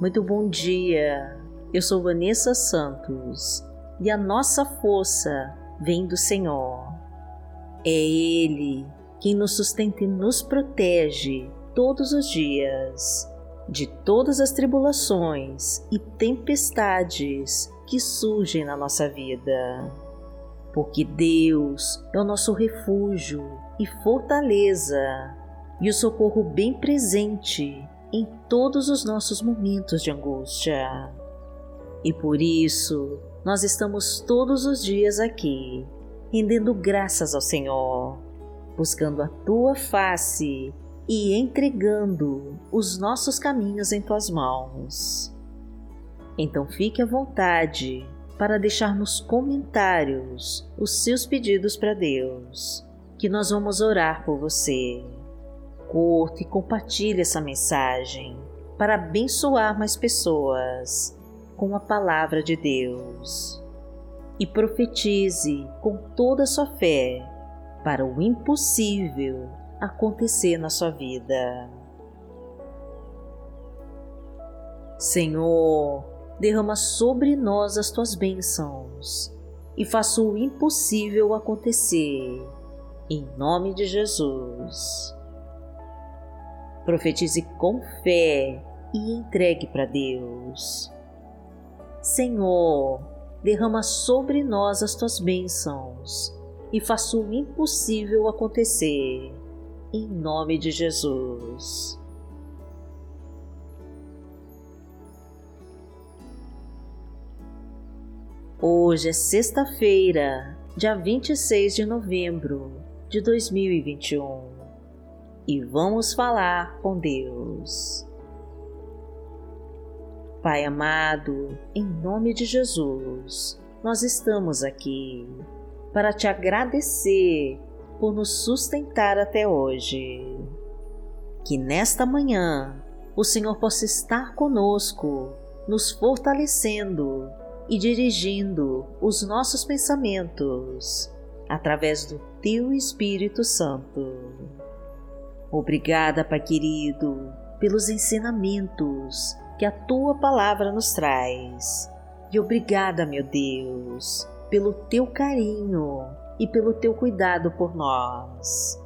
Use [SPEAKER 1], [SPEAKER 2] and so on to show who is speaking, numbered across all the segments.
[SPEAKER 1] Muito bom dia. Eu sou Vanessa Santos e a nossa força vem do Senhor. É Ele quem nos sustenta e nos protege todos os dias de todas as tribulações e tempestades que surgem na nossa vida. Porque Deus é o nosso refúgio e fortaleza e o socorro bem presente em todos os nossos momentos de angústia. E por isso, nós estamos todos os dias aqui, rendendo graças ao Senhor, buscando a tua face e entregando os nossos caminhos em tuas mãos. Então fique à vontade para deixar nos comentários os seus pedidos para Deus, que nós vamos orar por você. Curta e compartilhe essa mensagem para abençoar mais pessoas com a palavra de Deus. E profetize com toda a sua fé para o impossível acontecer na sua vida. Senhor, derrama sobre nós as tuas bênçãos e faça o impossível acontecer, em nome de Jesus. Profetize com fé e entregue para Deus. Senhor, derrama sobre nós as tuas bênçãos e faça o impossível acontecer, em nome de Jesus. Hoje é sexta-feira, dia 26 de novembro de 2021 e vamos falar com Deus. Pai amado, em nome de Jesus, nós estamos aqui para te agradecer por nos sustentar até hoje. Que nesta manhã o Senhor possa estar conosco, nos fortalecendo e dirigindo os nossos pensamentos através do Teu Espírito Santo. Obrigada, Pai querido, pelos ensinamentos que a Tua palavra nos traz. E obrigada, meu Deus, pelo Teu carinho e pelo teu cuidado por nós.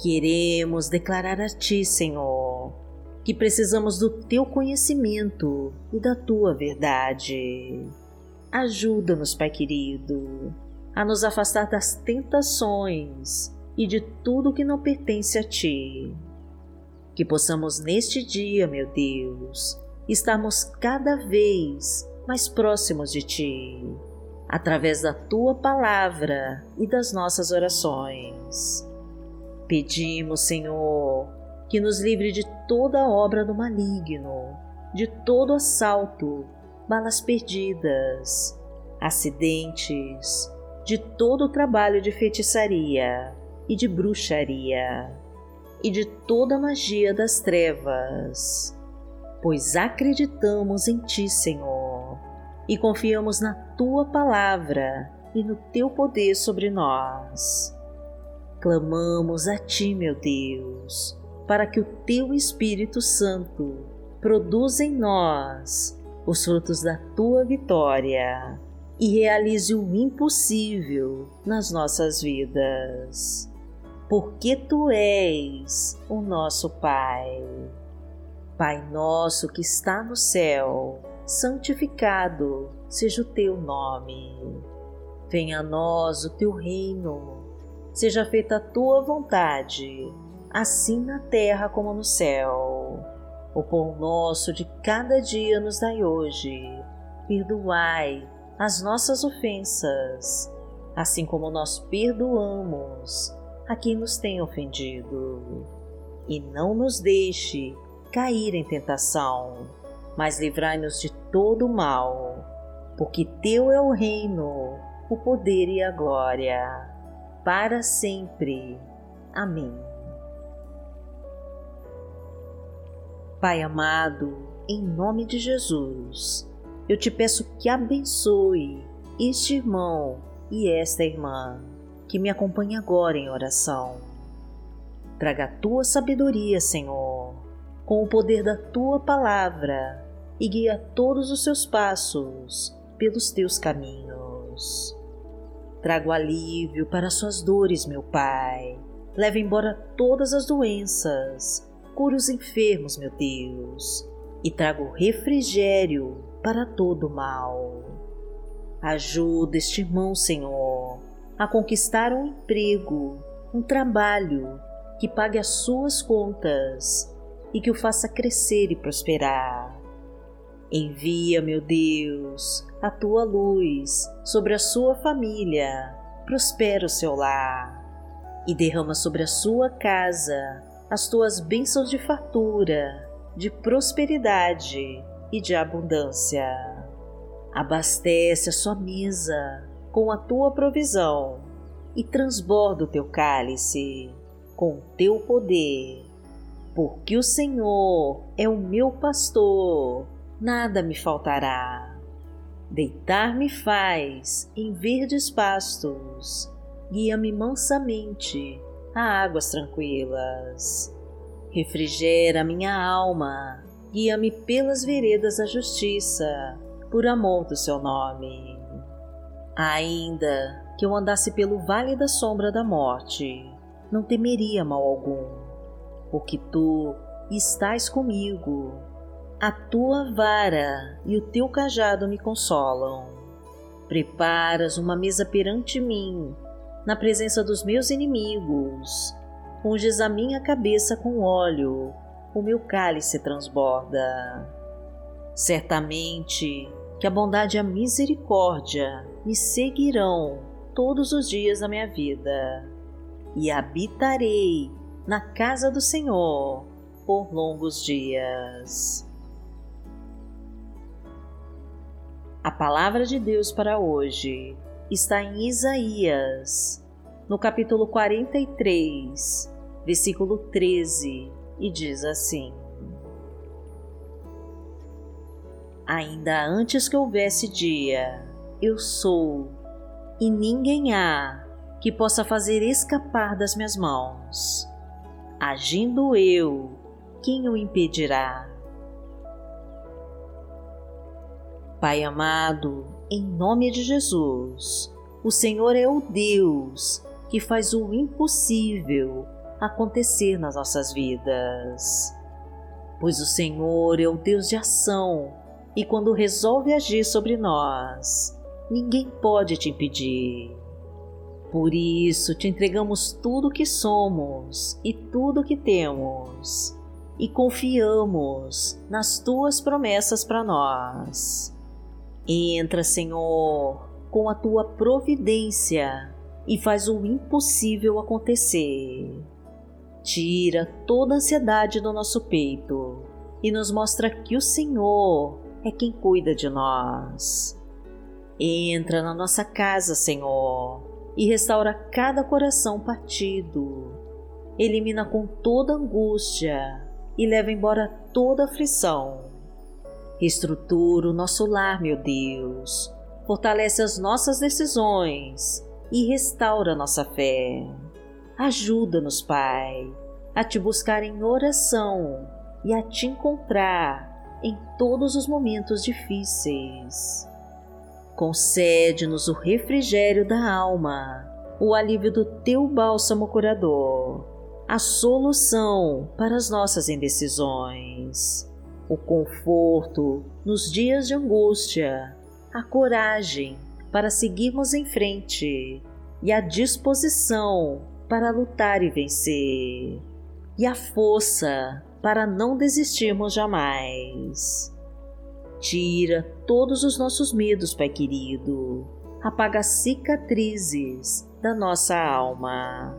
[SPEAKER 1] Queremos declarar a Ti, Senhor, que precisamos do Teu conhecimento e da Tua verdade. Ajuda-nos, Pai querido, a nos afastar das tentações e de tudo que não pertence a Ti. Que possamos neste dia, meu Deus, estarmos cada vez mais próximos de Ti através da tua palavra e das nossas orações. Pedimos, Senhor, que nos livre de toda obra do maligno, de todo assalto, balas perdidas, acidentes, de todo trabalho de feitiçaria e de bruxaria, e de toda magia das trevas, pois acreditamos em Ti, Senhor e confiamos na tua palavra e no teu poder sobre nós. Clamamos a ti, meu Deus, para que o teu Espírito Santo produza em nós os frutos da tua vitória e realize o impossível nas nossas vidas. Porque tu és o nosso Pai. Pai nosso que está no céu, santificado seja o teu nome. Venha a nós o teu reino. Seja feita a tua vontade, assim na terra como no céu. O pão nosso de cada dia nos dai hoje. Perdoai as nossas ofensas, assim como nós perdoamos a quem nos tem ofendido. E não nos deixe cair em tentação mas livrai-nos de todo mal, porque Teu é o reino, o poder e a glória, para sempre. Amém. Pai amado, em nome de Jesus, eu te peço que abençoe este irmão e esta irmã que me acompanha agora em oração. Traga a tua sabedoria, Senhor, com o poder da tua palavra e guia todos os seus passos pelos teus caminhos. Trago alívio para suas dores, meu Pai. Leva embora todas as doenças. Cura os enfermos, meu Deus. E trago refrigério para todo o mal. Ajuda este irmão, Senhor, a conquistar um emprego, um trabalho que pague as suas contas e que o faça crescer e prosperar. Envia, meu Deus, a tua luz sobre a sua família, prospera o seu lar e derrama sobre a sua casa as tuas bênçãos de fartura, de prosperidade e de abundância. Abastece a sua mesa com a tua provisão e transborda o teu cálice com o teu poder, porque o Senhor é o meu pastor nada me faltará. Deitar-me faz em verdes pastos, guia-me mansamente a águas tranquilas. Refrigera minha alma, guia-me pelas veredas da justiça, por amor do seu nome. Ainda que eu andasse pelo vale da sombra da morte, não temeria mal algum, porque tu estás comigo a tua vara e o teu cajado me consolam. Preparas uma mesa perante mim, na presença dos meus inimigos. Unges a minha cabeça com óleo, o meu cálice transborda. Certamente que a bondade e a misericórdia me seguirão todos os dias da minha vida, e habitarei na casa do Senhor por longos dias. A palavra de Deus para hoje está em Isaías, no capítulo 43, versículo 13, e diz assim: Ainda antes que houvesse dia, eu sou, e ninguém há que possa fazer escapar das minhas mãos. Agindo eu, quem o impedirá? Pai amado, em nome de Jesus, o Senhor é o Deus que faz o impossível acontecer nas nossas vidas. Pois o Senhor é o Deus de ação e quando resolve agir sobre nós, ninguém pode te impedir. Por isso te entregamos tudo o que somos e tudo o que temos e confiamos nas tuas promessas para nós. Entra, Senhor, com a tua providência e faz o impossível acontecer. Tira toda a ansiedade do nosso peito e nos mostra que o Senhor é quem cuida de nós. Entra na nossa casa, Senhor, e restaura cada coração partido. Elimina com toda angústia e leva embora toda aflição Estrutura o nosso lar, meu Deus. Fortalece as nossas decisões e restaura nossa fé. Ajuda-nos, Pai, a te buscar em oração e a te encontrar em todos os momentos difíceis. Concede-nos o refrigério da alma, o alívio do teu bálsamo curador, a solução para as nossas indecisões o conforto nos dias de angústia, a coragem para seguirmos em frente e a disposição para lutar e vencer, e a força para não desistirmos jamais. Tira todos os nossos medos, Pai querido, apaga as cicatrizes da nossa alma,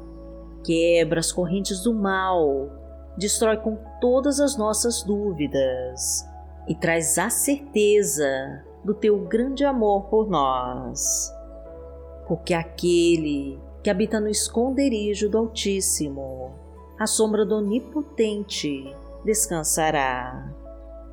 [SPEAKER 1] quebra as correntes do mal destrói com todas as nossas dúvidas e traz a certeza do teu grande amor por nós. Porque aquele que habita no esconderijo do Altíssimo, à sombra do Onipotente, descansará.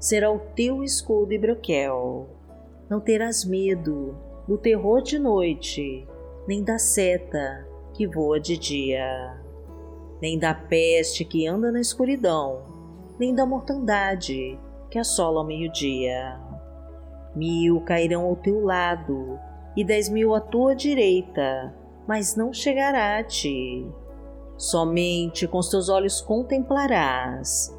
[SPEAKER 1] será o teu escudo e broquel. Não terás medo do terror de noite, nem da seta que voa de dia, nem da peste que anda na escuridão, nem da mortandade que assola ao meio-dia. Mil cairão ao teu lado e dez mil à tua direita, mas não chegará a ti. Somente com os teus olhos contemplarás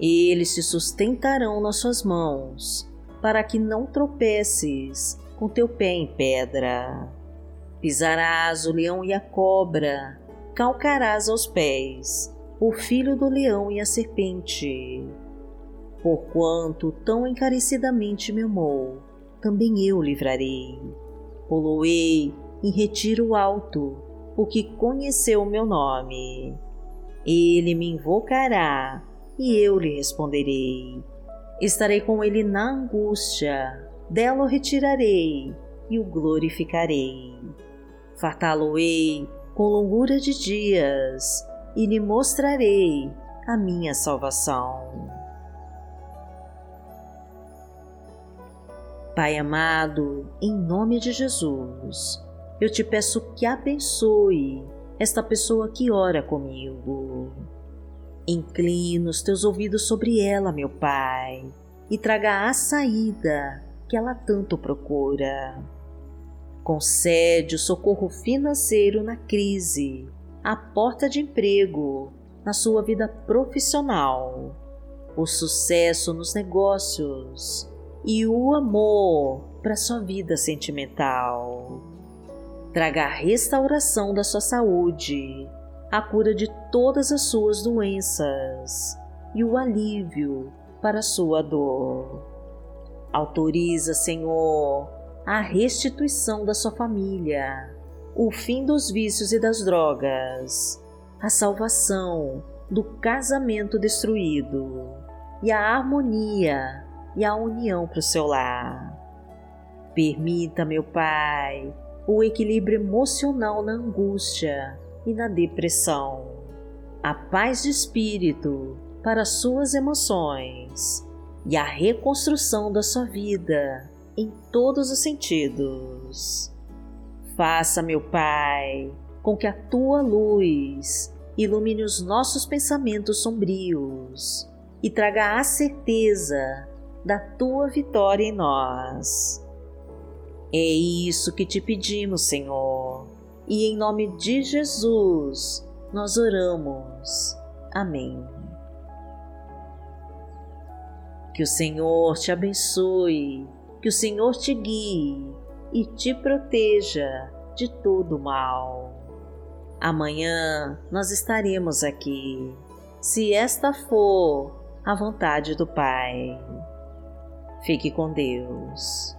[SPEAKER 1] Eles se sustentarão nas suas mãos, para que não tropeces com teu pé em pedra. Pisarás o leão e a cobra, calcarás aos pés o filho do leão e a serpente. Porquanto tão encarecidamente me amou, também eu livrarei. Poloei em retiro alto, porque conheceu o meu nome. Ele me invocará e eu lhe responderei. Estarei com ele na angústia, dela o retirarei e o glorificarei. Fartá-lo-ei com longura de dias e lhe mostrarei a minha salvação. Pai amado, em nome de Jesus, eu te peço que abençoe esta pessoa que ora comigo. Inclina os teus ouvidos sobre ela, meu Pai, e traga a saída que ela tanto procura. Concede o socorro financeiro na crise, a porta de emprego, na sua vida profissional, o sucesso nos negócios e o amor para sua vida sentimental. Traga a restauração da sua saúde, a cura de todas as suas doenças e o alívio para sua dor. Autoriza, Senhor, a restituição da sua família, o fim dos vícios e das drogas, a salvação do casamento destruído e a harmonia e a união para o seu lar. Permita, meu Pai, o equilíbrio emocional na angústia e na depressão, a paz de espírito para suas emoções e a reconstrução da sua vida em todos os sentidos. Faça, meu Pai, com que a tua luz ilumine os nossos pensamentos sombrios e traga a certeza da tua vitória em nós. É isso que te pedimos, Senhor, e em nome de Jesus nós oramos. Amém. Que o Senhor te abençoe, que o Senhor te guie e te proteja de todo mal. Amanhã nós estaremos aqui, se esta for a vontade do Pai. Fique com Deus.